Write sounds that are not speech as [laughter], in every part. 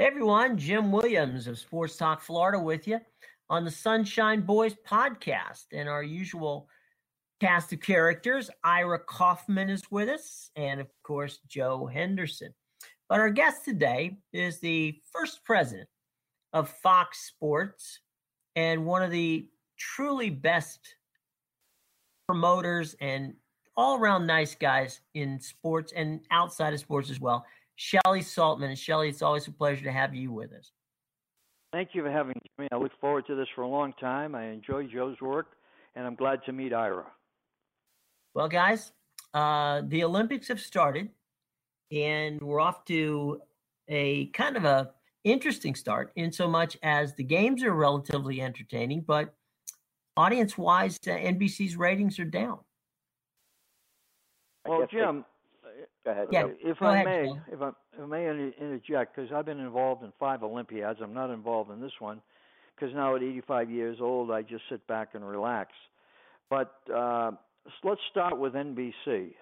Hey everyone, Jim Williams of Sports Talk Florida with you on the Sunshine Boys podcast and our usual cast of characters. Ira Kaufman is with us, and of course, Joe Henderson. But our guest today is the first president of Fox Sports and one of the truly best promoters and all around nice guys in sports and outside of sports as well. Shelly Saltman. And Shelly, it's always a pleasure to have you with us. Thank you for having me. I look forward to this for a long time. I enjoy Joe's work, and I'm glad to meet Ira. Well, guys, uh, the Olympics have started, and we're off to a kind of a interesting start in so much as the games are relatively entertaining, but audience-wise, uh, NBC's ratings are down. Well, Jim, Go ahead. Yeah. if Go I ahead, may, if I, if I may interject, because I've been involved in five Olympiads. I'm not involved in this one, because now at 85 years old, I just sit back and relax. But uh, let's start with NBC.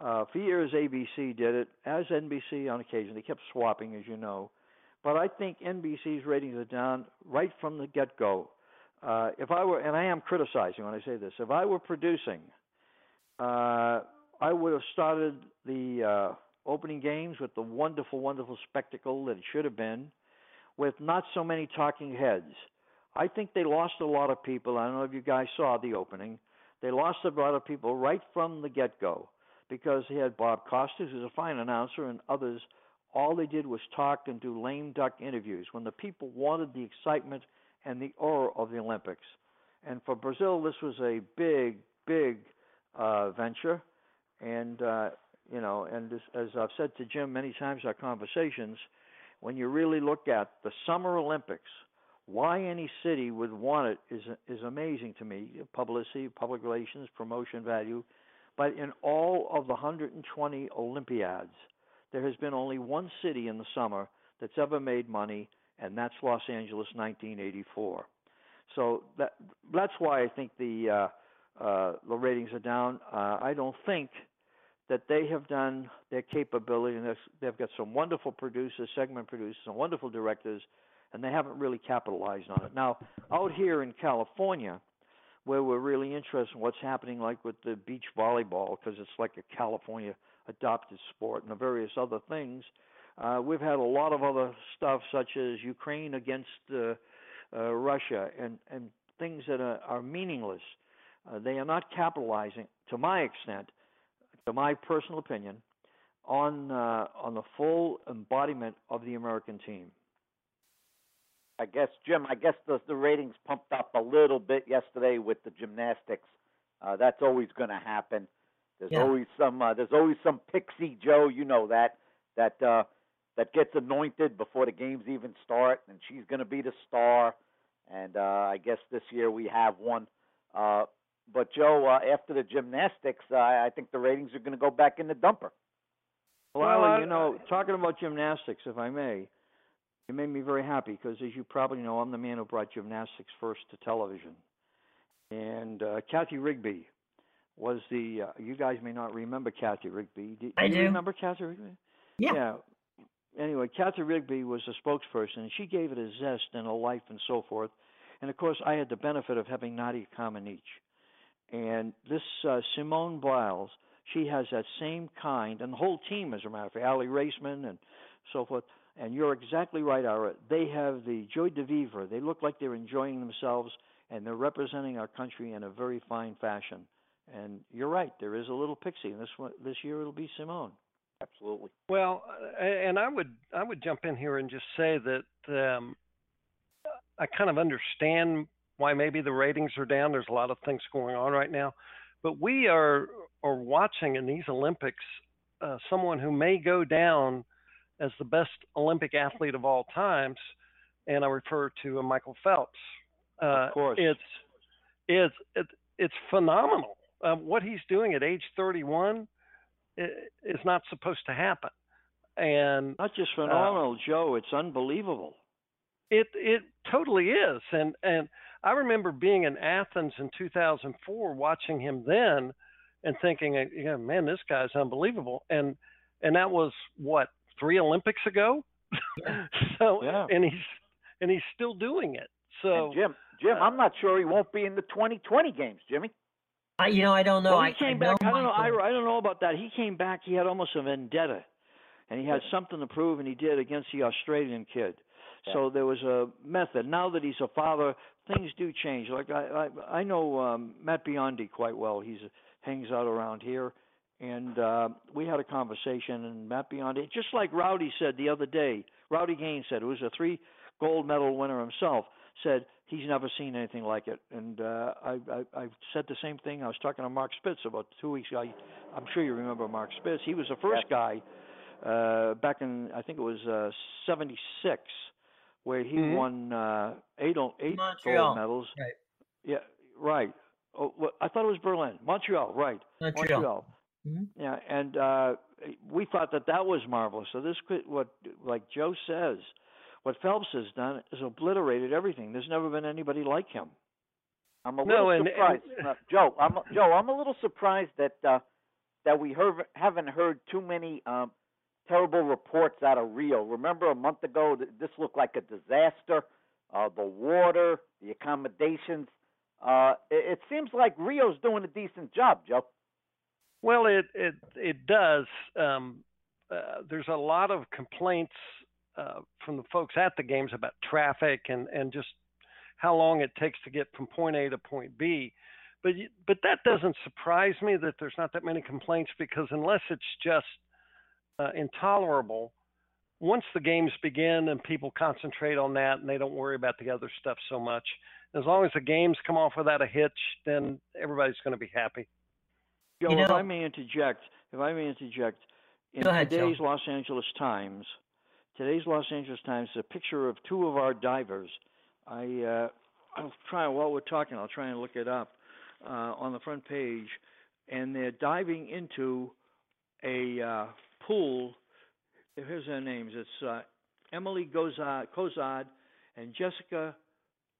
Uh, for years, ABC did it, as NBC on occasion. They kept swapping, as you know. But I think NBC's ratings are down right from the get go. Uh, if I were, and I am criticizing when I say this, if I were producing, uh, I would have started the uh, opening games with the wonderful, wonderful spectacle that it should have been, with not so many talking heads. I think they lost a lot of people. I don't know if you guys saw the opening. They lost a lot of people right from the get go because he had Bob Costas, who's a fine announcer, and others. All they did was talk and do lame duck interviews when the people wanted the excitement and the aura of the Olympics. And for Brazil, this was a big, big uh, venture. And uh, you know, and as, as I've said to Jim many times in our conversations, when you really look at the Summer Olympics, why any city would want it is is amazing to me. Publicity, public relations, promotion value. But in all of the 120 Olympiads, there has been only one city in the summer that's ever made money, and that's Los Angeles, 1984. So that that's why I think the uh, uh, the ratings are down. Uh, I don't think that they have done their capability, and they've got some wonderful producers, segment producers, and wonderful directors, and they haven't really capitalized on it. Now, out here in California, where we're really interested in what's happening, like with the beach volleyball, because it's like a California adopted sport, and the various other things, uh, we've had a lot of other stuff, such as Ukraine against uh, uh, Russia, and and things that are, are meaningless. Uh, they are not capitalizing, to my extent, to my personal opinion, on uh, on the full embodiment of the American team. I guess, Jim, I guess the, the ratings pumped up a little bit yesterday with the gymnastics. Uh, that's always going to happen. There's Yeah. always some. Uh, there's always some pixie Joe. You know that that uh, that gets anointed before the games even start, and she's going to be the star. And uh, I guess this year we have one. Uh, but Joe, uh, after the gymnastics, uh, I think the ratings are going to go back in the dumper. Well, Well, I- you know, talking about gymnastics, if I may, it made me very happy because, as you probably know, I'm the man who brought gymnastics first to television. And uh, Kathy Rigby was the. Uh, you guys may not remember Kathy Rigby. Do, I you do. remember Kathy Rigby? Yeah. Anyway, Kathy Rigby was a spokesperson, and she gave it a zest and a life and so forth. And of course, I had the benefit of having Nadia Comaneci. And this uh, Simone Biles, she has that same kind, and the whole team, as a matter of fact, Aly Raisman and so forth. And you're exactly right, Ira. They have the joy de vivre. They look like they're enjoying themselves, and they're representing our country in a very fine fashion. And you're right. There is a little pixie, and this one, this year it'll be Simone. Absolutely. Well, uh, and I would I would jump in here and just say that um, I kind of understand why maybe the ratings are down. There's a lot of things going on right now, but we are are watching in these Olympics uh, someone who may go down as the best Olympic athlete of all times, and I refer to uh, Michael Phelps. Uh, of course, it's it's it, it's phenomenal. Uh, what he's doing at age 31 is not supposed to happen, and not just phenomenal, uh, Joe. It's unbelievable. It it totally is, and and I remember being in Athens in 2004, watching him then, and thinking, uh, yeah, man, this guy's unbelievable, and and that was what three Olympics ago. Yeah. [laughs] so yeah. and he's and he's still doing it. So and Jim, Jim, uh, I'm not sure he won't be in the 2020 games, Jimmy. I, you know, I don't know. Well, he I, came I back. Know I don't know. I, I don't know about that. He came back. He had almost a vendetta, and he had something to prove, and he did against the Australian kid. Yeah. So there was a method. Now that he's a father, things do change. Like I, I, I know um, Matt Biondi quite well. He's hangs out around here, and uh, we had a conversation. And Matt Biondi, just like Rowdy said the other day, Rowdy Gaines said, who was a three gold medal winner himself, said he's never seen anything like it. And uh, I, I, I said the same thing. I was talking to Mark Spitz about two weeks ago. I'm sure you remember Mark Spitz. He was the first Yes. guy uh, back in I think it was uh, '76 where he Mhm. won uh, eight o- eight Montreal. gold medals. Right. Yeah, right. Oh, well, I thought it was Berlin, Montreal, right? Montreal. Mhm. Yeah, and uh, we thought that that was marvelous. So this could, what, like Joe says, what Phelps has done is obliterated everything. There's never been anybody like him. I'm a No, little and- surprised, and- Uh, Joe. I'm Joe. I'm a little surprised that uh, that we heard, haven't heard too many um, terrible reports out of Rio. Remember a month ago, this looked like a disaster. Uh, the water, the accommodations. Uh, it, it seems like Rio's doing a decent job, Joe. Well, it it it does. Um, uh, there's a lot of complaints uh, from the folks at the games about traffic and and just how long it takes to get from point A to point B. But but that doesn't surprise me that there's not that many complaints because unless it's just uh, intolerable, once the games begin and people concentrate on that and they don't worry about the other stuff so much, as long as the games come off without a hitch, then everybody's going to be happy. Joe, You know- if I may interject, if I may interject, in Go ahead, Joe. today's Los Angeles Times, today's Los Angeles Times, a picture of two of our divers. I uh, I'll try while we're talking. I'll try and look it up uh, on the front page, and they're diving into a uh, pool. Here's their names. It's uh, Emily Gozad, Cozad and Jessica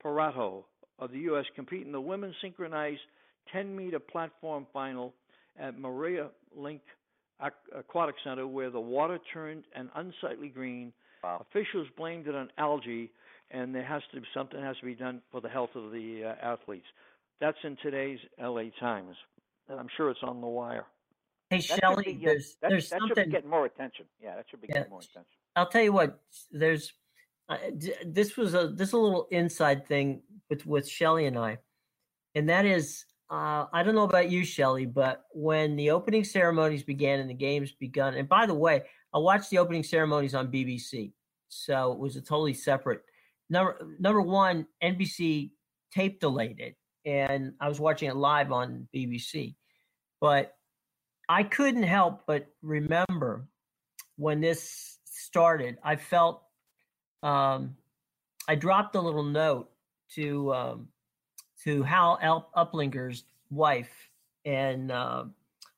Parratto of the U.S. compete in the women's synchronized 10 meter platform final at Maria Lenk Aquatic Center, where the water turned an unsightly green. Wow. Officials blamed it on algae, and there has to be something has to be done for the health of the uh, athletes. That's in today's L.A. Times. And I'm sure it's on the wire. Hey, That Shelly, be, there's that, there's that should be something. getting more attention. Yeah, that should be Yeah. getting more attention. I'll tell you what. There's uh, d- this was a this is a little inside thing with with Shelly and I, and that is uh, I don't know about you, Shelly, but when the opening ceremonies began and the games begun, and by the way, I watched the opening ceremonies on BBC, so it was a totally separate. Number number one, NBC tape delayed it, and I was watching it live on BBC, but I couldn't help but remember when this started, I felt um, I dropped a little note to um, to Hal Up- Uplinger's wife, and uh,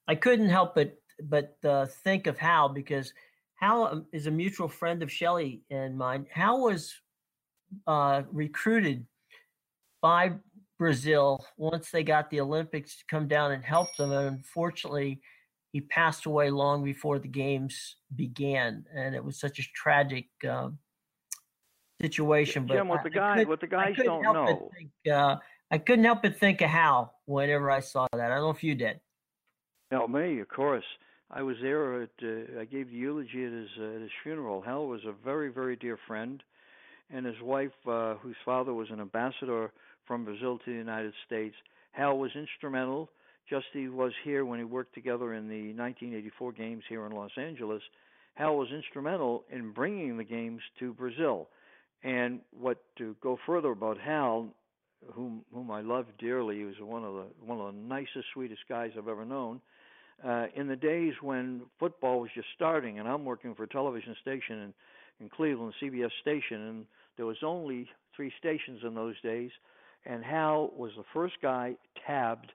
I couldn't help but but uh, think of Hal because Hal um, is a mutual friend of Shelly and mine. Hal was uh, recruited by Brazil once they got the Olympics to come down and help them, and unfortunately he passed away long before the games began, and it was such a tragic um, situation. But Jim, what I- the I guy, could- what the guys don't know. think, uh, I couldn't help but think of Hal whenever I saw that. I don't know if you did. No, me, of course. I was there at. Uh, I gave the eulogy at his uh, at his funeral. Hal was a very, very dear friend, and his wife, uh, whose father was an ambassador from Brazil to the United States. Hal was instrumental. Just he was here when he worked together in the 1984 games here in Los Angeles. Hal was instrumental in bringing the games to Brazil. And what to go further about Hal, whom whom I love dearly. He was one of the one of the nicest, sweetest guys I've ever known. Uh, in the days when football was just starting, and I'm working for a television station in, in Cleveland, CBS station, and there was only three stations in those days, and Hal was the first guy tabbed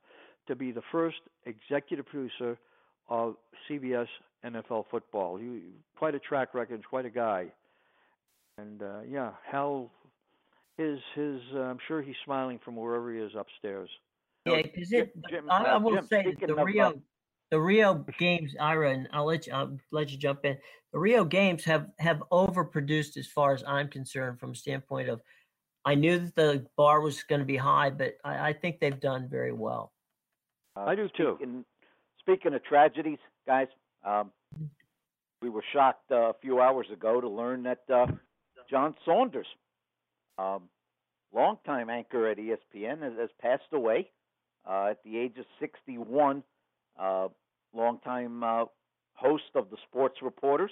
to be the first executive producer of CBS NFL football. He quite a track record, quite a guy. And uh, yeah, Hal, his his. Uh, I'm sure he's smiling from wherever he is upstairs. Yeah, because it. Jim, I, I uh, will Jim, say the Rio, of, the Rio games, Ira, and I'll let you I'll let you jump in. The Rio games have have overproduced as far as I'm concerned, from a standpoint of. I knew that the bar was going to be high, but I, I think they've done very well. Uh, I do too. Speaking, speaking of tragedies, guys, um, we were shocked uh, a few hours ago to learn that uh, John Saunders, um, longtime anchor at ESPN, has, has passed away uh, at the age of 61. Uh, longtime uh, host of the Sports Reporters.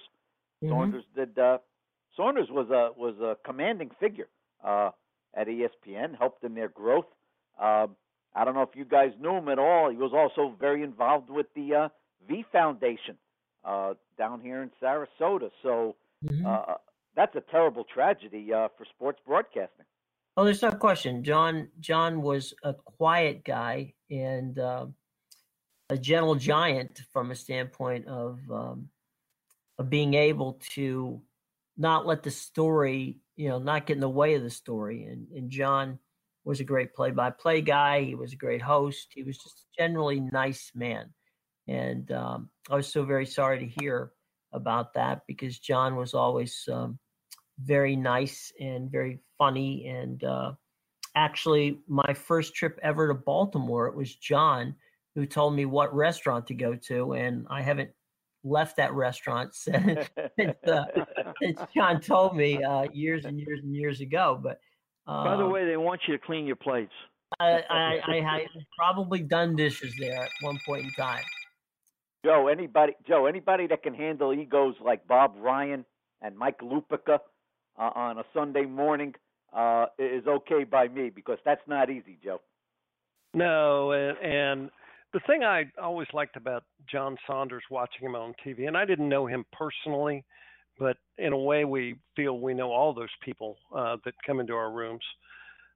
Mm-hmm. Saunders did. Uh, Saunders was a was a commanding figure uh, at ESPN, helped in their growth. Uh, I don't know if you guys knew him at all. He was also very involved with the uh, V Foundation uh, down here in Sarasota. So mm-hmm. uh, that's a terrible tragedy uh, for sports broadcasting. Oh, there's no question. John John was a quiet guy and uh, a gentle giant from a standpoint of um, of being able to not let the story, you know, not get in the way of the story. And and John was a great play-by-play guy. He was a great host. He was just a generally nice man. And um, I was so very sorry to hear about that because John was always um, very nice and very funny. And uh, actually, my first trip ever to Baltimore, it was John who told me what restaurant to go to, and I haven't left that restaurant since, [laughs] since, uh, since John told me uh, years and years and years ago. But by the um, way, they want you to clean your plates. I, I, I had probably done dishes there at one point in time. Joe, anybody, Joe, anybody that can handle egos like Bob Ryan and Mike Lupica uh, on a Sunday morning uh, is okay by me because that's not easy, Joe. No, and, and the thing I always liked about John Saunders watching him on TV, and I didn't know him personally, but in a way, we feel we know all those people uh, that come into our rooms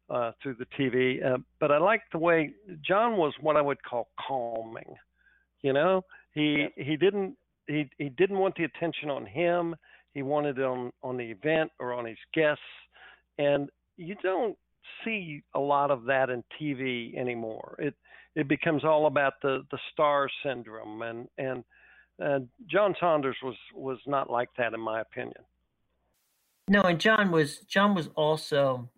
uh, through the TV. Uh, but I like the way John was what I would call calming. You know, he yes. he didn't he he didn't want the attention on him. He wanted it on on the event or on his guests, and you don't see a lot of that in TV anymore. It it becomes all about the the star syndrome, and and uh, John Saunders was was not like that in my opinion. No, and John was John was also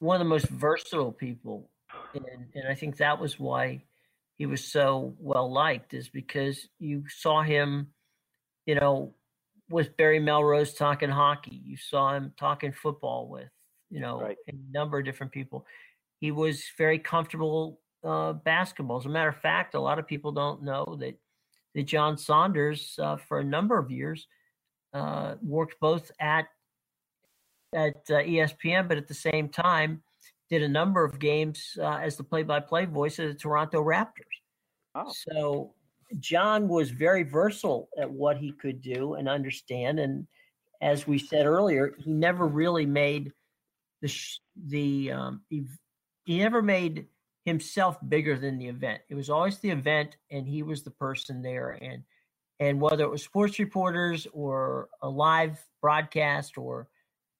one of the most versatile people, and and I think that was why he was so well liked is because you saw him, you know, with Barry Melrose talking hockey. You saw him talking football with, you know, right. a number of different people. He was very comfortable uh, basketball. As a matter of fact, a lot of people don't know that that John Saunders, uh, for a number of years, uh, worked both at at uh, ESPN, but at the same time did a number of games uh, as the play-by-play voice of the Toronto Raptors. Oh. So John was very versatile at what he could do and understand. And as we said earlier, he never really made the sh- the um, he, he never made himself bigger than the event. It was always the event, and he was the person there. And and whether it was sports reporters or a live broadcast or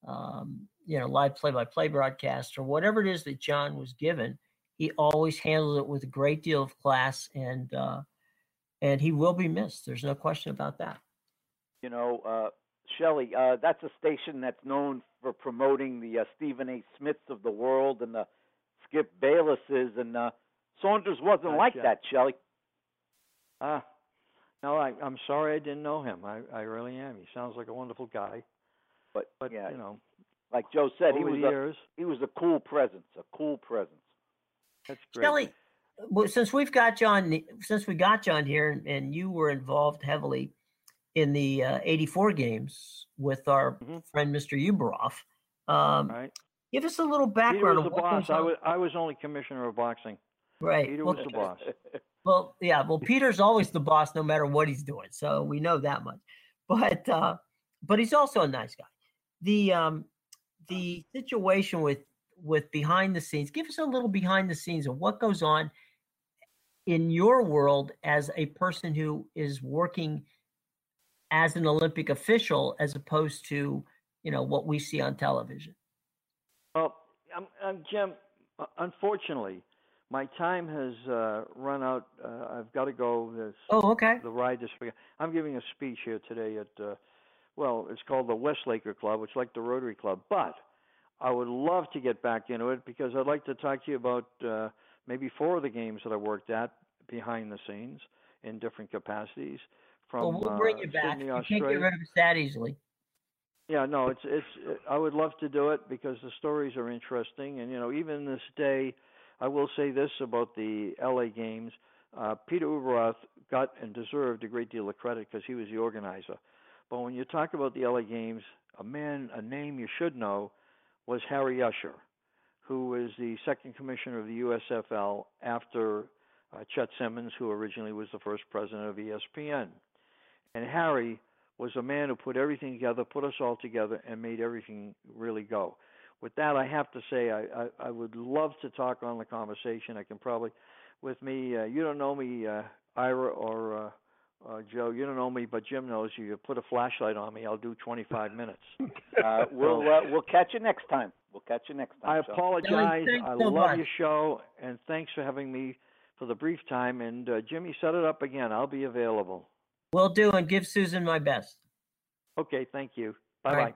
um, you know, live play-by-play broadcast or whatever it is that John was given, he always handled it with a great deal of class, and uh, and he will be missed. There's no question about that. You know, uh, Shelly, uh, that's a station that's known for promoting the uh, Stephen A. Smiths of the world and the Skip Baylesses, and uh, Saunders wasn't like that, Shelly. Ah, no, I, I'm sorry I didn't know him. I, I really am. He sounds like a wonderful guy. But, but yeah, you know, like Joe said, he was years, a, he was a cool presence, a cool presence. That's great. Shelly, well, since we've got John, since we got John here, and, and you were involved heavily in the uh, '84 games with our mm-hmm. friend Mr. Ueberroth. Um, right. Give us a little Peter background. was of the boss. I was I was only commissioner of boxing. right. Peter well, was the [laughs] boss. Well, yeah. Well, Peter's always the boss, no matter what he's doing. So we know that much. But uh, but he's also a nice guy. The um, the situation with with behind the scenes. Give us a little behind the scenes of what goes on in your world as a person who is working as an Olympic official, as opposed to you know what we see on television. Well, I'm, I'm Jim. Unfortunately, my time has uh, run out. Uh, I've got to go. There's Oh, okay. the ride this week. I'm giving a speech here today at, uh, well, it's called the Westlaker Club. It's like the Rotary Club, but I would love to get back into it because I'd like to talk to you about uh, maybe four of the games that I worked at behind the scenes in different capacities. From Well, we'll bring uh, you back. Sydney, You can't get rid of us that easily. Yeah, no, it's it's. I would love to do it because the stories are interesting, and you know, even this day, I will say this about the LA games. Uh, Peter Ueberroth got and deserved a great deal of credit because he was the organizer. But when you talk about the LA games, a man, a name you should know, was Harry Usher, who was the second commissioner of the USFL after uh, Chet Simmons, who originally was the first president of ESPN. And Harry was a man who put everything together, put us all together, and made everything really go. With that, I have to say I, I, I would love to talk on the conversation. I can probably, with me, uh, you don't know me, uh, Ira or uh, uh, Joe, you don't know me, but Jim knows you. You put a flashlight on me, I'll do 25 minutes. [laughs] Uh, we'll uh, we'll catch you next time. We'll catch you next time. I so. apologize. thanks I so love much. your show, and thanks for having me for the brief time. And uh, Jimmy, set it up again. I'll be available. Will do, and give Susan my best. Okay, thank you. Bye bye. right.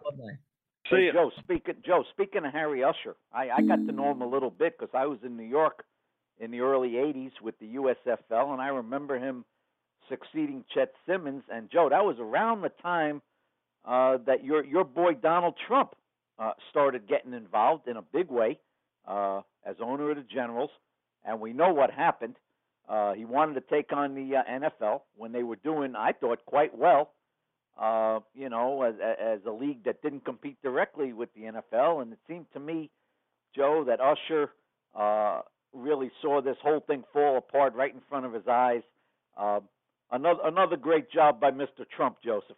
See Hey, ya. Joe, speaking Joe, speaking of Harry Usher, I, I got to know him a little bit because I was in New York in the early '80s with the USFL, and I remember him succeeding Chet Simmons. And Joe, that was around the time uh, that your your boy Donald Trump uh, started getting involved in a big way uh, as owner of the Generals, and we know what happened. Uh, he wanted to take on the uh, NFL when they were doing, I thought, quite well uh, you know, as, as a league that didn't compete directly with the NFL. And it seemed to me, Joe, that Usher uh, really saw this whole thing fall apart right in front of his eyes. Uh, another another great job by Mr. Trump, Joseph.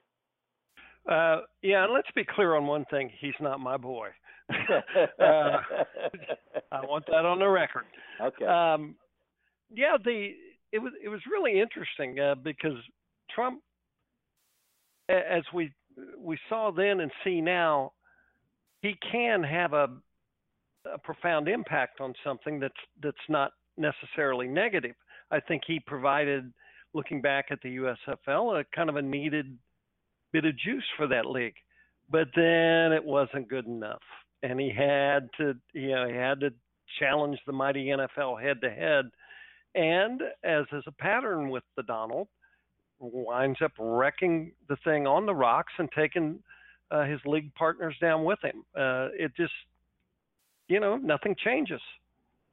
Uh, yeah, and let's be clear on one thing: he's not my boy. [laughs] [laughs] uh, I want that on the record. okay. Um, yeah, the it was it was really interesting uh, because Trump, as we we saw then and see now, he can have a a profound impact on something that's that's not necessarily negative. I think he provided, looking back at the USFL, a kind of a needed bit of juice for that league. But then it wasn't good enough, and he had to, you know, he had to challenge the mighty NFL head to head. And as is a pattern with the Donald, winds up wrecking the thing on the rocks and taking uh, his league partners down with him. Uh, it just, you know, nothing changes.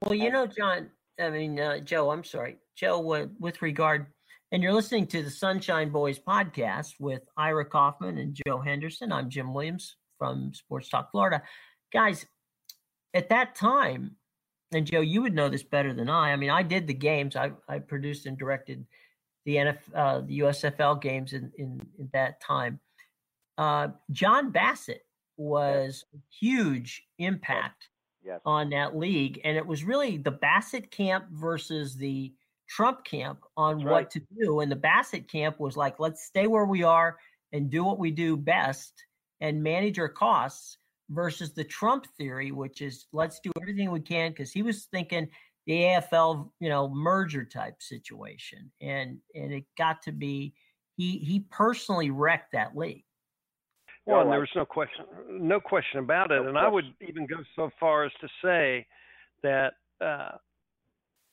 Well, you know, John, I mean, uh, Joe, I'm sorry. Joe, with regard, and you're listening to the Sunshine Boys podcast with Ira Kaufman and Joe Henderson. I'm Jim Williams from Sports Talk Florida. Guys, at that time, and Joe, you would know this better than I. I mean, I did the games. I, I produced and directed the NF, uh, the USFL games in, in, in that time. Uh, John Bassett was a huge impact yes. on that league. And it was really the Bassett camp versus the Trump camp on That's what right. to do. And the Bassett camp was like, let's stay where we are and do what we do best and manage our costs versus the Trump theory, which is let's do everything we can because he was thinking the AFL, you know, merger type situation. And and it got to be he he personally wrecked that league. Well, and there was no question, no question about it. Of and I would even go so far as to say that uh,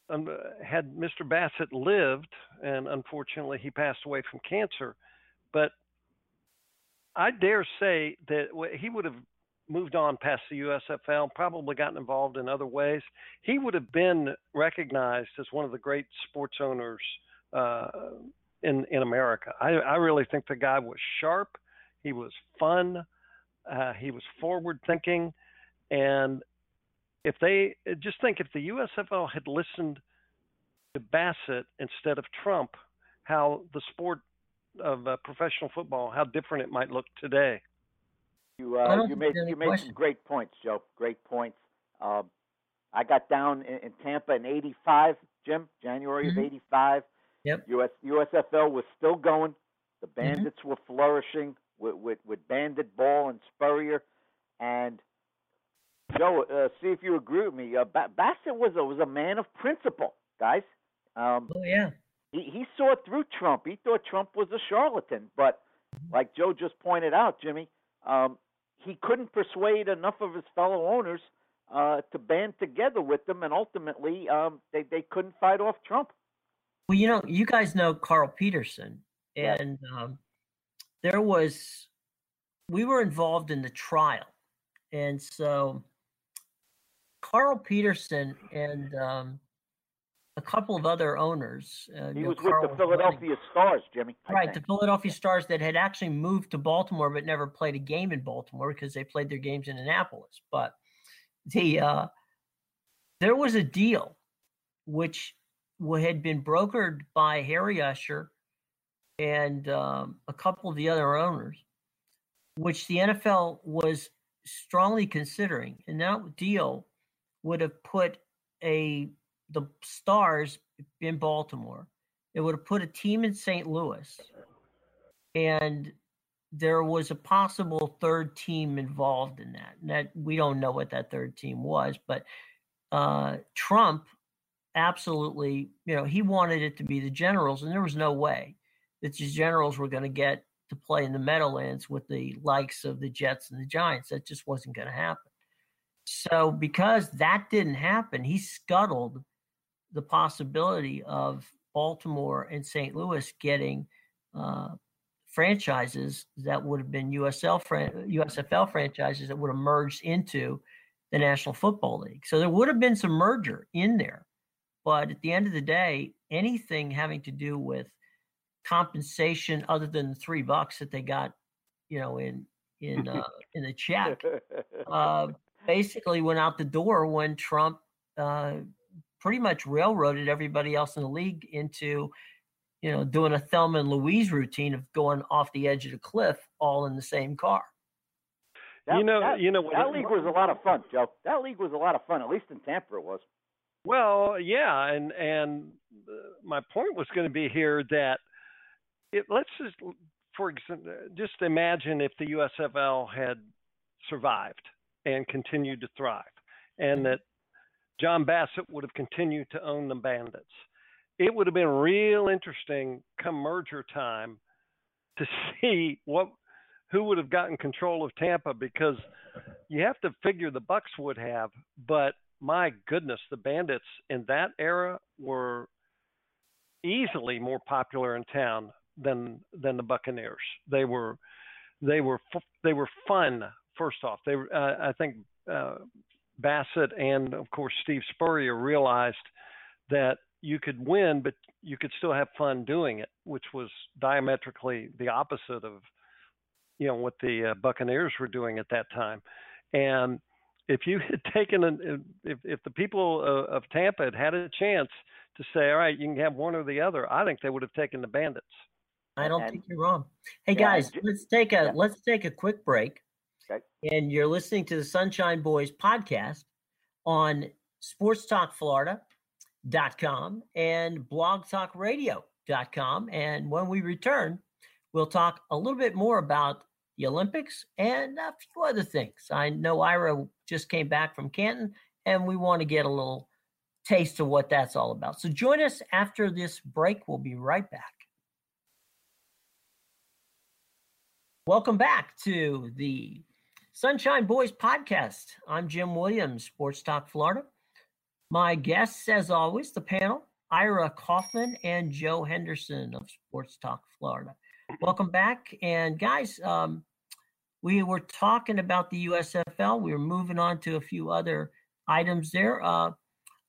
um, had Mr. Bassett lived, and unfortunately he passed away from cancer, but I dare say that he would have moved on past the USFL, probably gotten involved in other ways. He would have been recognized as one of the great sports owners uh, in in America. I, I really think the guy was sharp. He was fun. Uh, he was forward thinking, And if they just think if the USFL had listened to Bassett instead of Trump, how the sport of uh, professional football, how different it might look today. You uh, you made you made some great points, Joe. Great points. Um, I got down in, in Tampa in '85, Jim, January mm-hmm. of '85. Yep. US USFL was still going. The Mm-hmm. Bandits mm-hmm. were flourishing with, with with Bandit Ball and Spurrier, and Joe, uh, see if you agree with me. Uh, ba- Bassett was a was a man of principle, guys. Um, oh yeah. He he saw through Trump. He thought Trump was a charlatan, but like Joe just pointed out, Jimmy, um, he couldn't persuade enough of his fellow owners uh, to band together with them, and ultimately, um, they they couldn't fight off Trump. Well, you know, you guys know Carl Peterson, and um, there was we were involved in the trial, and so Carl Peterson and um, a couple of other owners. Uh, he know, was Carl with the Philadelphia running, Stars, Jimmy. I right, think. the Philadelphia Stars that had actually moved to Baltimore but never played a game in Baltimore because they played their games in Annapolis. But the uh, there was a deal which had been brokered by Harry Usher and um, a couple of the other owners, which the NFL was strongly considering, and that deal would have put a the Stars in Baltimore. It would have put a team in St. Louis, and there was a possible third team involved in that. And that we don't know what that third team was, but uh, Trump absolutely, you know, he wanted it to be the Generals, and there was no way that the Generals were going to get to play in the Meadowlands with the likes of the Jets and the Giants. That just wasn't going to happen. So, because that didn't happen, he scuttled the possibility of Baltimore and St. Louis getting uh, franchises that would have been USL fran- USFL franchises that would have merged into the National Football League. So there would have been some merger in there, but at the end of the day, anything having to do with compensation other than the three bucks that they got, you know, in in uh, [laughs] in the check, uh, basically went out the door when Trump uh, pretty much railroaded everybody else in the league into, you know, doing a Thelma and Louise routine of going off the edge of the cliff all in the same car. That, you know, that, you know that league was a lot of fun, Joe. That league was a lot of fun. At least in Tampa, it was. Well, yeah, and and uh, my point was going to be here that it, let's just, for example, just imagine if the USFL had survived and continued to thrive, and that John Bassett would have continued to own the Bandits. It would have been real interesting come merger time to [laughs] see what who would have gotten control of Tampa because you have to figure the Bucs would have, but my goodness, the Bandits in that era were easily more popular in town than than the Buccaneers. They were they were they were fun. First off, they were, uh, I think uh, Bassett and of course Steve Spurrier realized that you could win, but you could still have fun doing it, which was diametrically the opposite of you know what the uh, Buccaneers were doing at that time. And if you [laughs] had taken an, if if the people of, of Tampa had had a chance to say, all right, you can have one or the other, I think they would have taken the Bandits. I don't And- think you're wrong. Hey Yeah, guys, j- let's take a yeah. let's take a quick break. Okay. And you're listening to the Sunshine Boys podcast on sportstalkflorida.com and blogtalkradio.com. And when we return, we'll talk a little bit more about the Olympics and a few other things. I know Ira just came back from Canton and we want to get a little taste of what that's all about. So join us after this break. We'll be right back. Welcome back to the Sunshine Boys podcast. I'm Jim Williams, Sports Talk Florida. My guests, as always, the panel, Ira Kaufman and Joe Henderson of Sports Talk Florida. Welcome back. And guys, um, we were talking about the USFL. We were moving on to a few other items there. Uh,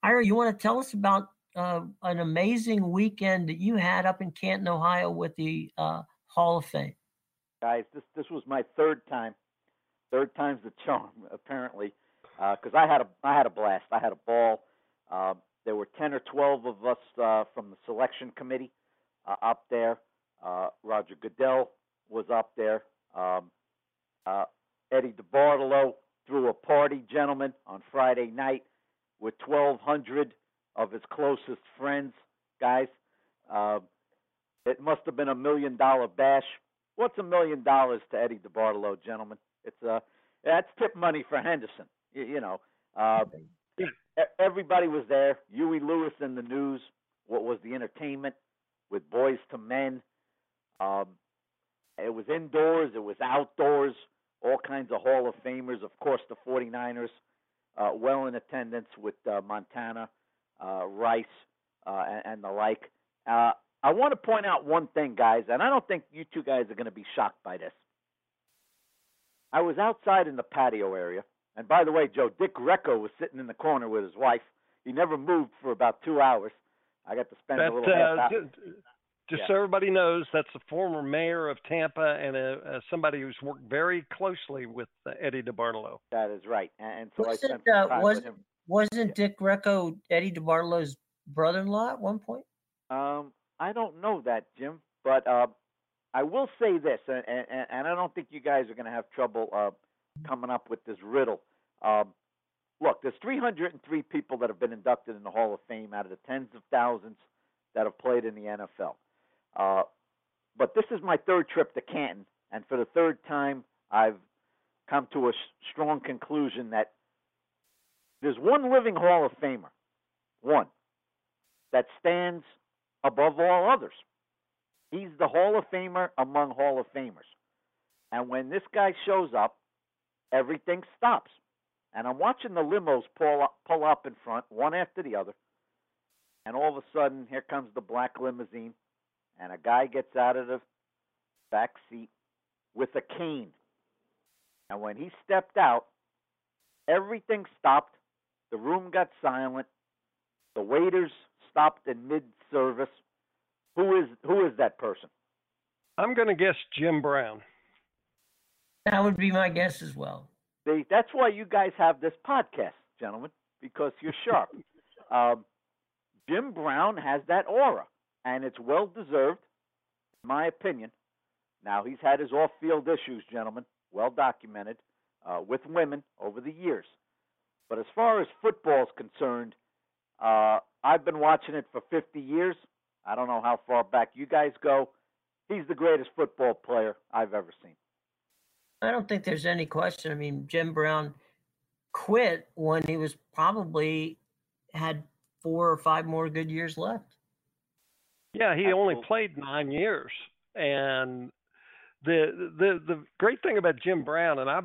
Ira, you want to tell us about uh, an amazing weekend that you had up in Canton, Ohio with the uh, Hall of Fame? Guys, this this was my third time. Third time's the charm, [laughs] apparently. because I had a I had a blast. I had a ball. Uh, there were ten or twelve of us uh, from the selection committee uh, up there. Uh, Roger Goodell was up there. Um, uh, Eddie DeBartolo threw a party, gentlemen, on Friday night with 1,200 of his closest friends, guys. Uh, it must have been a million dollar bash. What's a million dollars to Eddie DeBartolo, gentlemen? It's uh, that's tip money for Henderson. You, you know, uh, everybody was there. Huey Lewis in the news. What was the entertainment with Boyz II Men? Um, it was indoors. It was outdoors. All kinds of Hall of Famers. Of course, the 49ers uh, well in attendance with uh, Montana, uh, Rice, uh, and, and the like. Uh, I want to point out one thing, guys, and I don't think you two guys are going to be shocked by this. I was outside in the patio area, and by the way, Joe, Dick Greco was sitting in the corner with his wife. He never moved for about two hours. I got to spend that, a little half uh, just, just Yeah. so everybody knows, that's the former mayor of Tampa and a, a somebody who's worked very closely with uh, Eddie DeBartolo. That is right, and, and so I Wasn't, spent some uh, time was- with him. Wasn't Dick Greco Eddie DeBartolo's brother-in-law at one point? Um, I don't know that, Jim, but uh, I will say this, and, and, and I don't think you guys are going to have trouble uh, coming up with this riddle. Um, look, there's 303 people that have been inducted in the Hall of Fame out of the tens of thousands that have played in the NFL. Uh, but this is my third trip to Canton, and for the third time, I've come to a strong conclusion that there's one living Hall of Famer, one that stands above all others. He's the Hall of Famer among Hall of Famers. And when this guy shows up, everything stops. And I'm watching the limos pull up, pull up in front, one after the other. And all of a sudden, here comes the black limousine, and a guy gets out of the back seat with a cane. And when he stepped out, everything stopped. The room got silent. The waiters stopped in mid-service. Who is who is that person? I'm going to guess Jim Brown. That would be my guess as well. See, that's why you guys have this podcast, gentlemen, because you're sharp. [laughs] um, Jim Brown has that aura, and it's well deserved, in my opinion. Now he's had his off-field issues, gentlemen, well documented, uh, with women over the years. But as far as football is concerned, uh, I've been watching it for 50 years. I don't know how far back you guys go. He's the greatest football player I've ever seen. I don't think there's any question. I mean, Jim Brown quit when he was probably had four or five more good years left. Yeah, he only played nine years, and the the the great thing about Jim Brown, and I,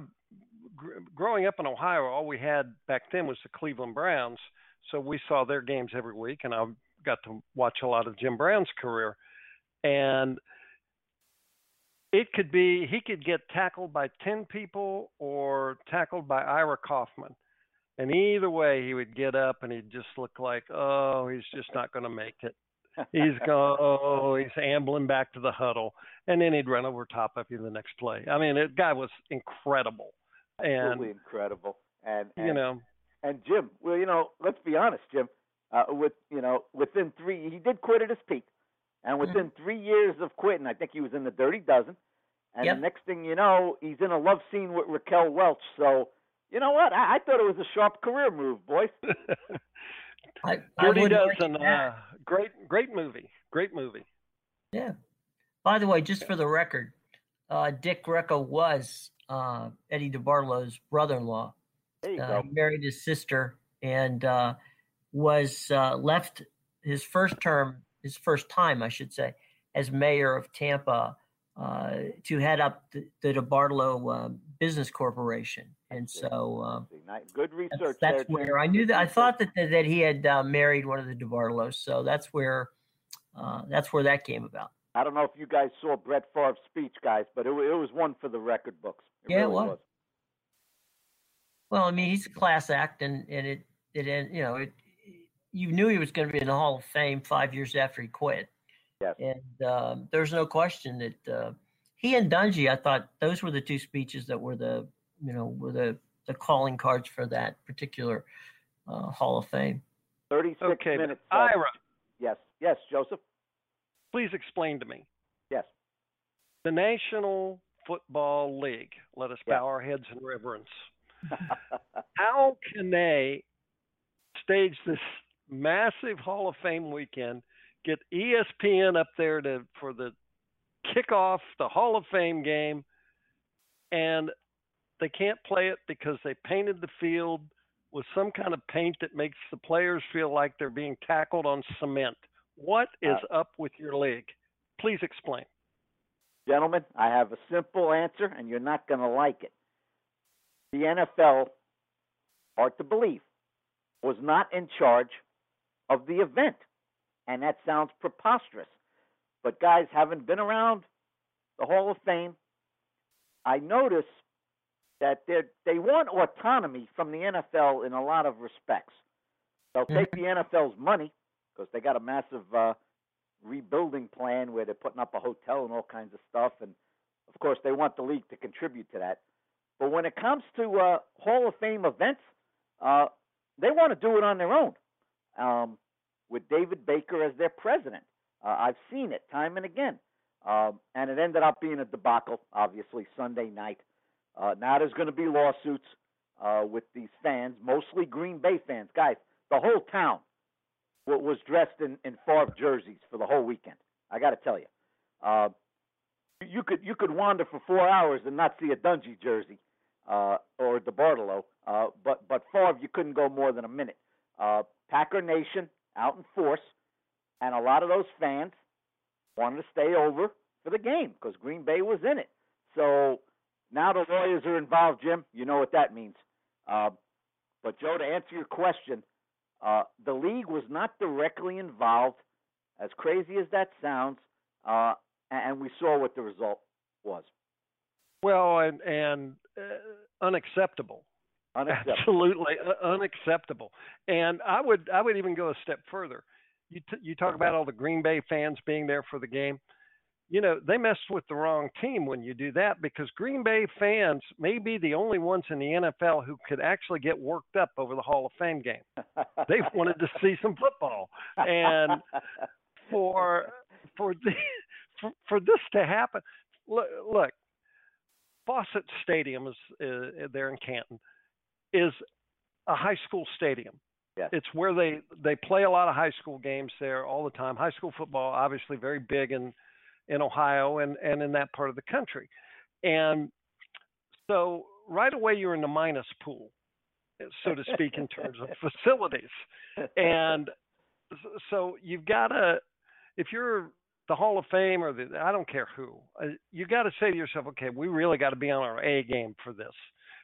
gr- growing up in Ohio, all we had back then was the Cleveland Browns, so we saw their games every week, and I got to watch a lot of Jim Brown's career, and it could be he could get tackled by ten people or tackled by Ira Kaufman. And either way, he would get up and he'd just look like, oh, he's just not going to make it he's going, oh, he's ambling back to the huddle, and then he'd run over top of you the next play. I mean, the guy was incredible, and Absolutely incredible. And, and you know, And Jim, well, you know, let's be honest, Jim. Uh, with you know, within three, he did quit at his peak, and within three years of quitting, I think he was in the dirty dozen. And Yep. the next thing you know, he's in a love scene with Raquel Welch. So, you know what? I, I thought it was a sharp career move, boys. [laughs] I, I Dirty Dozen, that. uh, great, great movie, great movie. Yeah. By the way, just for the record, uh, Dick Greco was uh, Eddie DeBartolo's brother-in-law. There you Uh, go. he married his sister and uh, was uh, left his first term, his first time, I should say, as mayor of Tampa uh, to head up the, the DeBartolo uh, Business Corporation. And so um, Good research. that's, that's there, where I knew that. I thought that that he had uh, married one of the DeBartolos. So that's where uh, that's where that came about. I don't know if you guys saw Brett Favre's speech, guys, but it, it was one for the record books. It Yeah, it was. was. Well, I mean, he's a class act, and and it it you know it. You knew he was going to be in the Hall of Fame five years after he quit, Yes. and um, there's no question that uh, he and Dungy. I thought those were the two speeches that were the you know were the the calling cards for that particular uh, Hall of Fame. 36 Okay, minutes. but left. Ira, Yes, yes, Joseph. please explain to me Yes. the National Football League. Let us Yeah. bow our heads in reverence. [laughs] How can they stage this massive Hall of Fame weekend, get ESPN up there to for the kickoff, the Hall of Fame game, and they can't play it because they painted the field with some kind of paint that makes the players feel like they're being tackled on cement. What is uh, up with your league? Please explain. Gentlemen, I have a simple answer, and you're not going to like it. The NFL, hard to believe, was not in charge of the event. And that sounds preposterous. But, guys, having been around the Hall of Fame, I notice that they they want autonomy from the NFL in a lot of respects. They'll take the NFL's money because they got a massive uh, rebuilding plan where they're putting up a hotel and all kinds of stuff, and of course they want the league to contribute to that. But when it comes to uh, Hall of Fame events, uh, they want to do it on their own, um, with David Baker as their president. Uh, I've seen it time and again, um, and it ended up being a debacle. Obviously, Sunday night. Uh, now there's going to be lawsuits uh, with these fans, mostly Green Bay fans. Guys, the whole town was dressed in, in Favre jerseys for the whole weekend. I got to tell you, uh, you could you could wander for four hours and not see a Dungy jersey uh, or DeBartolo, uh, but but Favre you couldn't go more than a minute. Uh, Packer Nation out in force, and a lot of those fans wanted to stay over for the game because Green Bay was in it. So now the lawyers are involved, Jim. You know what that means. Uh, but Joe, to answer your question, uh, the league was not directly involved, as crazy as that sounds, uh, and we saw what the result was. Well, and and uh, unacceptable. Unacceptable. Absolutely uh, unacceptable. And I would I would even go a step further. You t- you talk about all the Green Bay fans being there for the game. You know they messed with the wrong team when you do that because Green Bay fans may be the only ones in the NFL who could actually get worked up over the Hall of Fame game. They wanted to see some football, and for for the for, for this to happen, look, look Fawcett Stadium is uh, there in Canton is a high school stadium. Yes. It's where they they play a lot of high school games there all the time. High school football, obviously, very big in in Ohio and and in that part of the country. And so right away you're in the minus pool, so to speak, in terms of [laughs] facilities. And so you've got to, if you're the Hall of Fame or the I don't care who, uh, you got to say to yourself, okay, we really got to be on our A game for this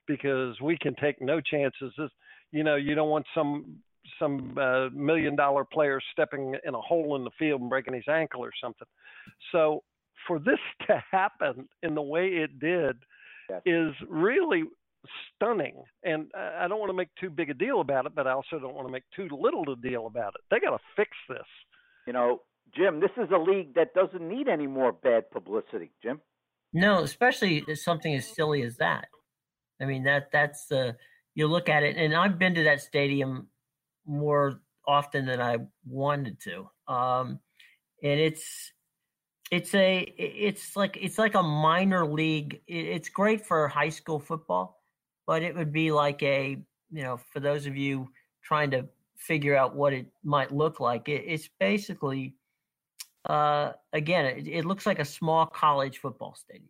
because we can take no chances. This, you know, you don't want some some uh, million dollar player stepping in a hole in the field and breaking his ankle or something. So for this [laughs] to happen in the way it did Yes. is really stunning. And I I don't want to make too big a deal about it, but I also don't want to make too little a deal about it. They got to fix this. You know, Jim, this is a league that doesn't need any more bad publicity. Jim. No, especially something as silly as that. I mean that that's the you look at it, and I've been to that stadium more often than I wanted to. Um, and it's it's a it's like it's like a minor league. It's great for high school football, but it would be like a you know for those of you trying to figure out what it might look like. It, it's basically uh, again, it, it looks like a small college football stadium.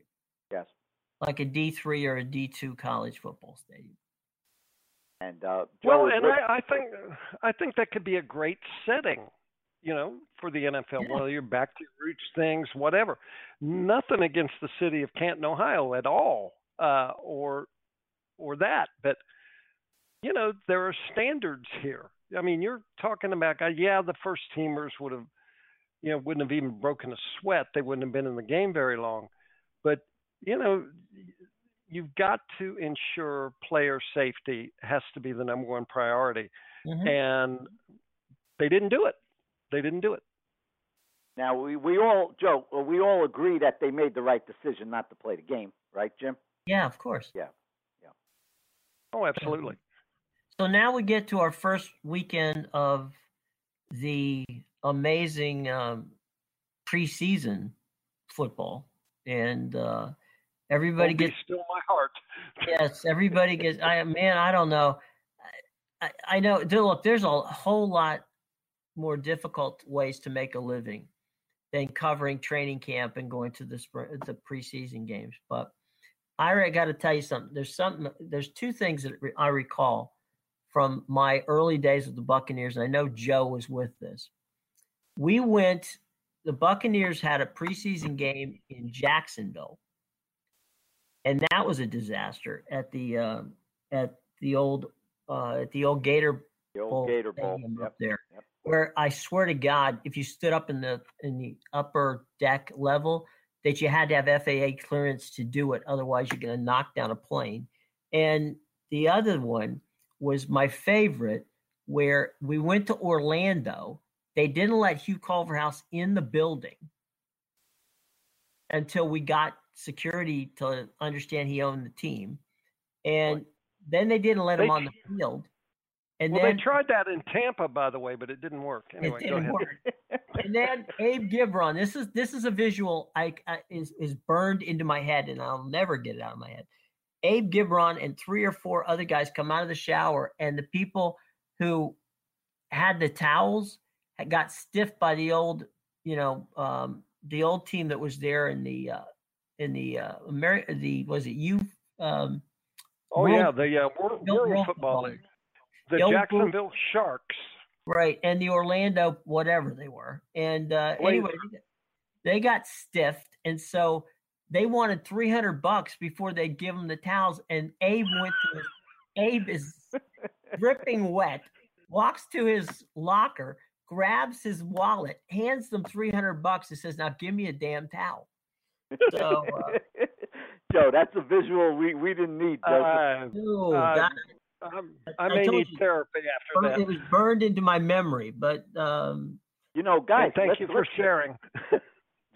Like a D three or a D two college football stadium. And uh, Joe, Well, and what- I, I think I think that could be a great setting, you know, for the NFL. Yeah. Whether you're back to your roots, things, whatever. Nothing against the city of Canton, Ohio, at all, uh, or or that. But you know, there are standards here. I mean, you're talking about, uh, yeah, the first teamers would have, you know, wouldn't have even broken a sweat. They wouldn't have been in the game very long. But you know, you've got to ensure player safety has to be the number one priority, Mhm. and they didn't do it. They didn't do it. now we we all Joe, we all agree that they made the right decision not to play the game, right, Jim? Yeah, of course. Yeah, yeah. Oh, absolutely. So now we get to our first weekend of the amazing um, preseason football, and uh, everybody gets still my heart. yes, everybody gets. I man, I don't know. I, I know. Look, there's a whole lot more difficult ways to make a living than covering training camp and going to the spring, the preseason games. But I got to tell you something. There's something. There's two things that I recall from my early days with the Buccaneers. And I know Joe was with this. We went. The Buccaneers had a preseason game in Jacksonville and that was a disaster at the uh, at the old uh, at the old Gator The old Bowl Gator Bowl. Yep. up there, Yep. where I swear to God, if you stood up in the in the upper deck level, that you had to have FAA clearance to do it, otherwise you're going to knock down a plane. And the other one was my favorite, where we went to Orlando. They didn't let Hugh Culverhouse in the building until we got security to understand he owned the team. And then they didn't let him on the field. And well, then they tried that in Tampa, by the way, but it didn't work. Anyway, it didn't ahead. work. and then Abe Gibron. This is this is a visual I, I is is burned into my head, and I'll never get it out of my head. Abe Gibron and three or four other guys come out of the shower, and the people who had the towels had got stiffed by the old, you know, um, the old team that was there in the uh, in the uh, Ameri- the was it you um, Oh World- yeah, the uh, World, World World Football League. The The old World- Jacksonville Sharks. Right, and the Orlando whatever they were, and uh, anyway, they got stiffed, and so they wanted three hundred bucks before they give them the towels. And Abe went to his, Abe is [laughs] dripping wet, walks to his locker, grabs his wallet, hands them three hundred bucks, and says, "Now give me a damn towel." So, uh, [laughs] Joe, that's a visual we, we didn't need, Uh, ooh, uh, that- I'm, I I may told need you. therapy after that. it was burned into my memory. But um, you know, guys, And thank let's, you for let's, sharing. [laughs]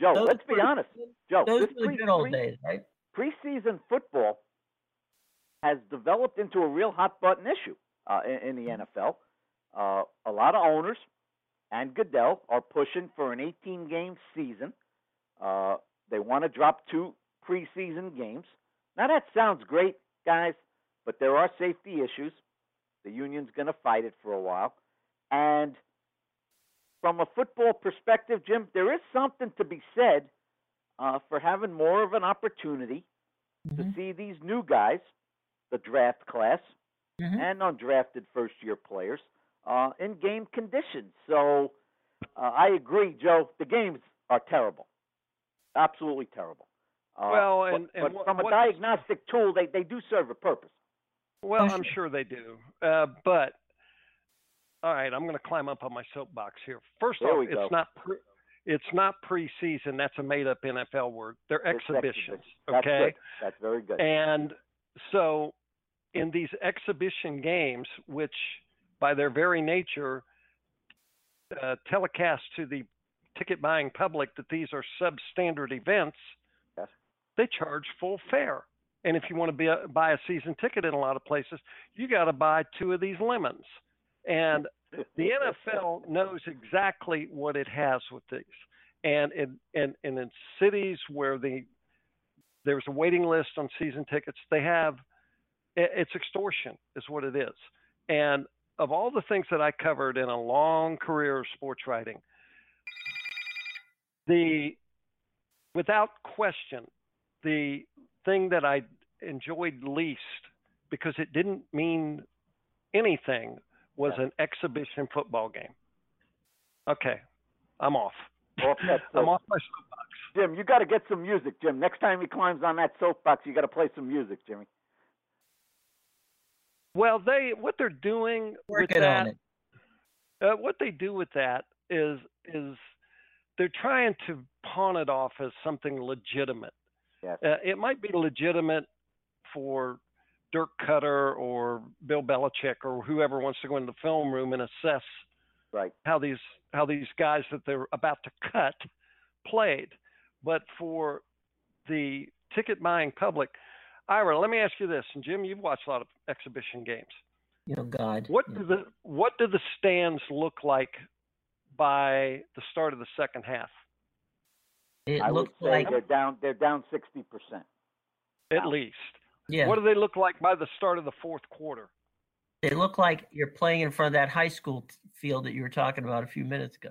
Joe, those let's be honest. Joe, those this were the good old pre- days, right? preseason football has developed into a real hot button issue uh, in, in the NFL. Uh, a lot of owners and Goodell are pushing for an 18 game season. Uh, they want to drop two preseason games. Now, that sounds great, guys, but there are safety issues. The union's going to fight it for a while. And from a football perspective, Jim, there is something to be said uh, for having more of an opportunity to Mhm. see these new guys, the draft class, Mhm. and undrafted first year players uh, in game conditions. So uh, I agree, Joe. The games are terrible, absolutely terrible. Uh, Well, but- and- and but what- from a what- diagnostic tool, they, they do serve a purpose. Well, I'm sure they do. Uh, but all right, I'm going to climb up on my soapbox here. First There off, we go. it's not pre- it's not preseason. That's a made-up NFL word. They're It's exhibitions. exhibition. That's Okay. good. That's very good. And so, in these exhibition games, which by their very nature uh, telecast to the ticket buying public that these are substandard events, Yes. they charge full fare. And if you want to be a, buy a season ticket in a lot of places, you got to buy two of these lemons. And the NFL [laughs] knows exactly what it has with these. And in, and, and in cities where the there's a waiting list on season tickets, they have it's extortion is what it is. And of all the things that I covered in a long career of sports writing, the without question, the thing that I enjoyed least because it didn't mean anything was Yeah. an exhibition football game. Okay, I'm off. Off that [laughs] I'm off my soapbox. Jim, you got to get some music, Jim. Next time he climbs on that soapbox, you got to play some music, Jimmy. Well, they what they're doing with that, on it. Uh, what they do with that is is they're trying to pawn it off as something legitimate. Yes. Uh, it might be legitimate for Dirk Koetter or Bill Belichick or whoever wants to go into the film room and assess Right. how these how these guys that they're about to cut played. But for the ticket buying public, Ira, let me ask you this, and Jim, you've watched a lot of exhibition games. You know, God. What do the what do the stands look like by the start of the second half? It I would say like they're down. They're down sixty percent. At Wow. least. yeah. What do they look like by the start of the fourth quarter? They look like you're playing in front of that high school t- field that you were talking about a few minutes ago.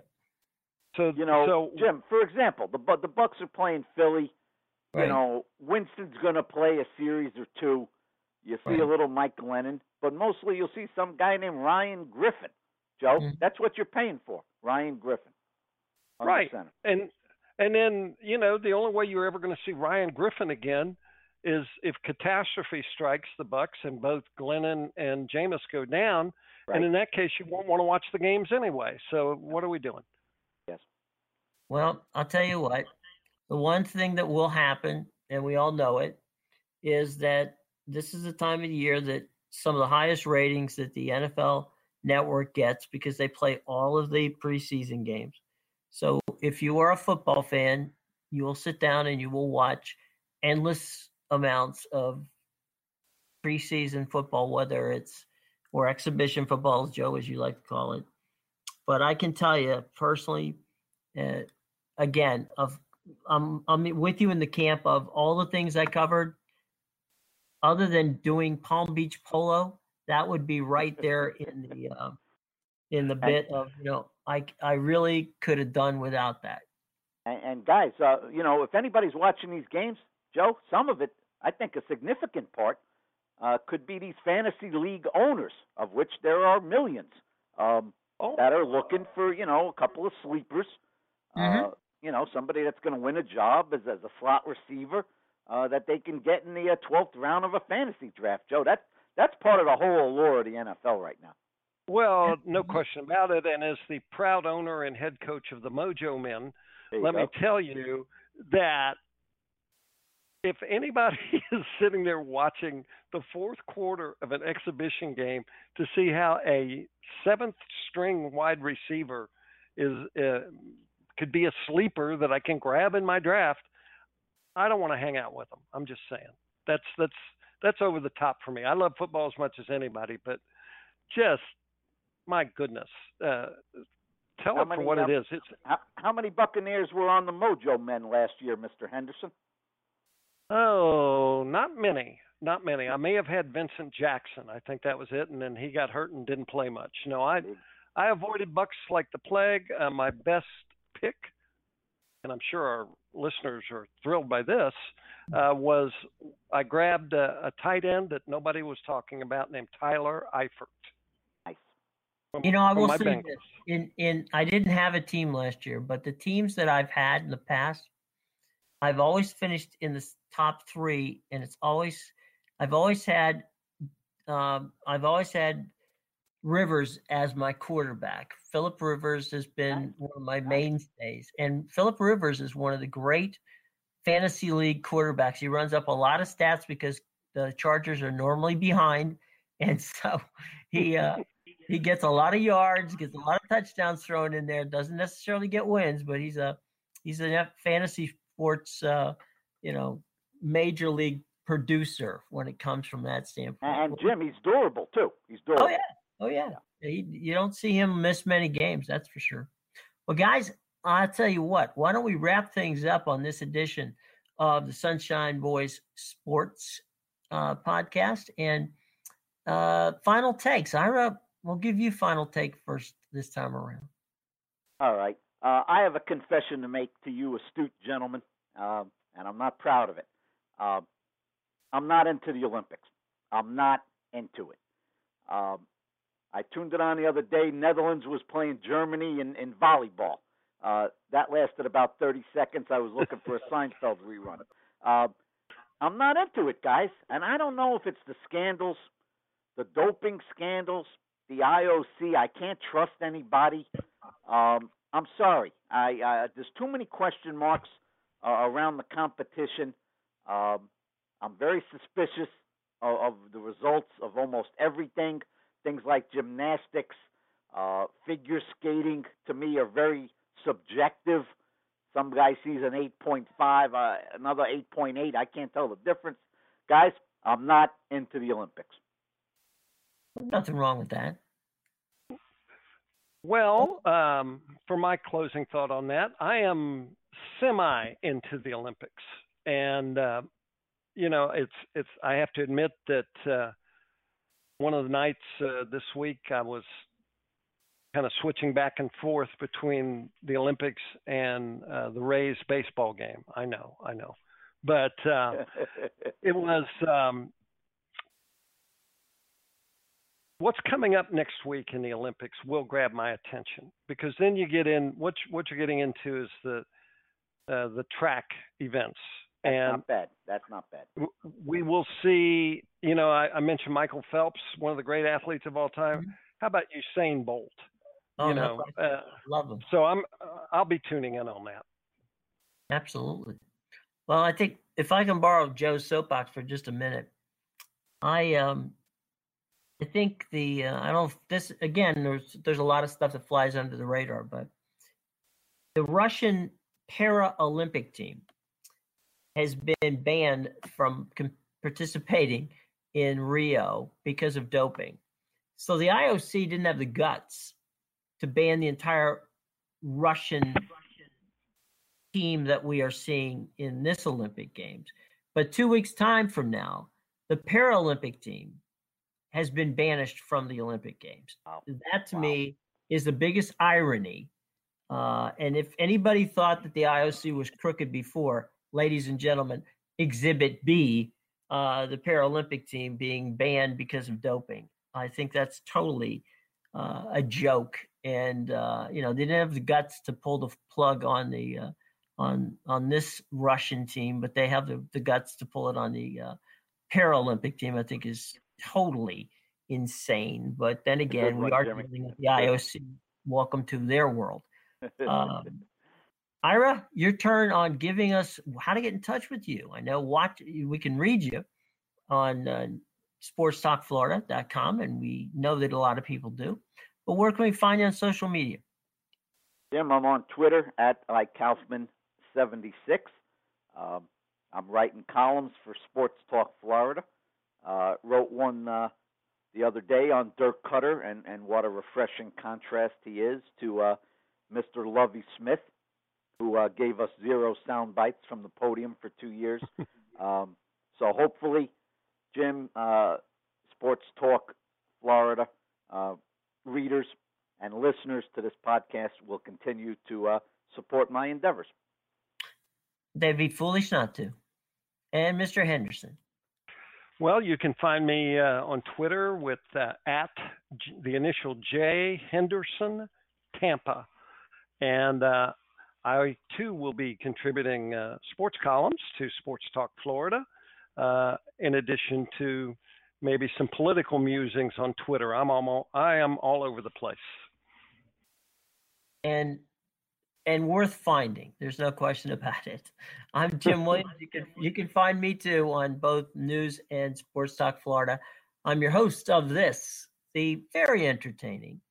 So You know, so Jim. For example, the the Bucs are playing Philly. Right. You know, Winston's going to play a series or two. You see Right. a little Mike Glennon, but mostly you'll see some guy named Ryan Griffin. Joe, Mhm. that's what you're paying for, Ryan Griffin. Right. Center. and and then you know the only way you're ever going to see Ryan Griffin again is if catastrophe strikes the Bucs and both Glennon and Jameis go down, Right. and in that case you won't want to watch the games anyway. So what are we doing? yes. Well, I'll tell you what. The one thing that will happen, and we all know it, is that this is the time of the year that some of the highest ratings that the NFL network gets because they play all of the preseason games. So if you are a football fan, you will sit down and you will watch endless amounts of preseason football, whether it's or exhibition football, Joe, as you like to call it. But I can tell you personally, uh, again, of I'm I'm with you in the camp of all the things I covered. Other than doing Palm Beach polo, that would be right [laughs] there in the uh, in the bit of you know I I really could have done without that. And, and guys, uh, you know, if anybody's watching these games, Joe, some of it, I think, a significant part uh, could be these fantasy league owners, of which there are millions, um, Oh, that are looking for you know a couple of sleepers. Uh, Mhm. you know, somebody that's going to win a job as as a slot receiver uh, that they can get in the uh, twelfth round of a fantasy draft. Joe, that's that's part of the whole allure of the NFL right now. well, no question about it. And as the proud owner and head coach of the Mojo Men, let go. me tell you that if anybody [laughs] is sitting there watching the fourth quarter of an exhibition game to see how a seventh string wide receiver is uh, could be a sleeper that I can grab in my draft, I don't want to hang out with them. I'm just saying. That's that's that's over the top for me. I love football as much as anybody, but just my goodness, uh, tell How it for what um, it is. It's How, how many Buccaneers were on the Mojo Men last year, Mister Henderson? Oh, not many. Not many. I may have had Vincent Jackson. I think that was it, and then he got hurt and didn't play much. No, I I avoided Bucs like the plague. Uh, my best pick, and I'm sure our listeners are thrilled by this, uh, was I grabbed a, a tight end that nobody was talking about named Tyler Eifert. Nice. From, You know, I will say Bengals. this. in in I didn't have a team last year, but the teams that I've had in the past, I've always finished in the top three, and it's always I've always had um, I've always had Rivers as my quarterback. Philip Rivers has been one of my mainstays, and Philip Rivers is one of the great fantasy league quarterbacks. He runs up a lot of stats because the Chargers are normally behind, [laughs] and so he uh, [laughs] he gets a lot of yards, gets a lot of touchdowns thrown in there. Doesn't necessarily get wins, but he's a he's a fantasy sports uh, you know major league producer when it comes from that standpoint. And Jim, he's durable too. He's Oh durable. yeah, oh yeah. He, you don't see him miss many games, that's for sure. Well, guys, I'll tell you what. Why don't we wrap things up on this edition of the Sunshine Boys Sports uh, podcast and uh, final takes. Ira, we'll give you final take first this time around. All right. Uh, I have a confession to make to you, astute gentlemen, um, and I'm not proud of it. Uh, I'm not into the Olympics. I'm not into it. Um, I tuned it on the other day. Netherlands was playing Germany in, in volleyball. Uh, that lasted about 30 seconds. I was looking for a [laughs] Seinfeld rerun. Uh, I'm not into it, guys, and I don't know if it's the scandals, the doping scandals, the IOC. I can't trust anybody. Um, I'm sorry. I uh, there's too many question marks uh, around the competition. Um, I'm very suspicious of, of the results of almost everything. Things like gymnastics, uh, figure skating, to me are very subjective. Some guy sees an 8.5, uh, another 8.8. I can't tell the difference. guys, I'm not into the Olympics. Nothing wrong with that. Well, um, for my closing thought on that, I am semi into the Olympics, and uh, you know, it's it's. I have to admit that uh, one of the nights uh, this week I was kind of switching back and forth between the Olympics and uh, the Rays baseball game. I know, I know, but uh, [laughs] it was um, what's coming up next week in the Olympics will grab my attention because then you get in what what you're getting into is the uh, the track events. That's and not bad. That's not bad. we will see. You know, I, I, mentioned Michael Phelps, one of the great athletes of all time. Mm-hmm. How about Usain Bolt? Oh, you know, no, uh, love him. So I'm uh, I'll be tuning in on that. Absolutely. Well, I think if I can borrow Joe's soapbox for just a minute, I um I think the uh, I don't this again. There's there's a lot of stuff that flies under the radar, but the Russian Paralympic team has been banned from com- participating in Rio because of doping. So the IOC didn't have the guts to ban the entire Russian team that we are seeing in this Olympic Games. But two weeks' time from now, the Paralympic team has been banished from the Olympic Games. Wow. That to wow. me is the biggest irony. Uh, and if anybody thought that the IOC was crooked before, ladies and gentlemen, Exhibit B, uh, the Paralympic team being banned because of doping. I think that's totally uh, a joke. And uh, you know they didn't have the guts to pull the plug on the uh, on on this Russian team, but they have the, the guts to pull it on the uh, Paralympic team. I think is totally insane. But then again, we are dealing with the IOC. Welcome to their world. [laughs] Um, Ira, your turn on giving us how to get in touch with you. I know what we can read you on uh, sportstalkflorida.com, and we know that a lot of people do. But where can we find you on social media? Jim, I'm on Twitter at like Kaufman76. Um, I'm writing columns for Sports Talk Florida. Uh, wrote one uh, the other day on Dirk Koetter and, and what a refreshing contrast he is to uh, Mr. Lovie Smith, who uh, gave us zero sound bites from the podium for two years. [laughs] um, so hopefully, Jim, uh, Sports Talk Florida uh, readers and listeners to this podcast will continue to uh, support my endeavors. They'd be foolish not to. And Mr. Henderson. Well, you can find me uh, on Twitter with uh, at J- the initial J Henderson Tampa, and uh, I too will be contributing uh, sports columns to Sports Talk Florida, uh, in addition to maybe some political musings on Twitter. I'm all I am all over the place. And and worth finding. There's no question about it. I'm Jim [laughs] Williams. You can you can find me too on both news and Sports Talk Florida. I'm your host of this, the very entertaining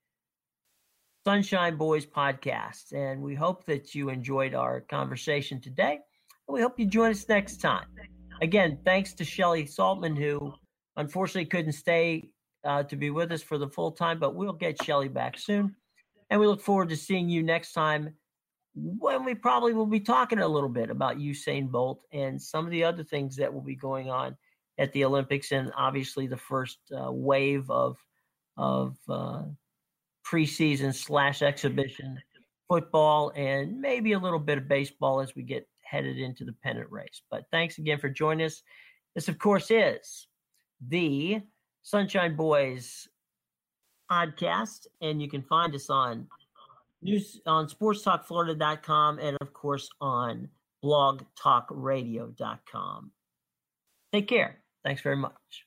Sunshine Boys podcast, and we hope that you enjoyed our conversation today. We hope you join us next time. Again, thanks to Shelly Saltman, who unfortunately couldn't stay uh, to be with us for the full time, but we'll get Shelly back soon. And we look forward to seeing you next time when we probably will be talking a little bit about Usain Bolt and some of the other things that will be going on at the Olympics, and obviously the first uh, wave of of uh, preseason slash exhibition football and maybe a little bit of baseball as we get headed into the pennant race. But thanks again for joining us. This, of course, is the Sunshine Boys podcast, and you can find us on news on sportstalkflorida.com and of course on blogtalkradio.com. Take care. Thanks very much.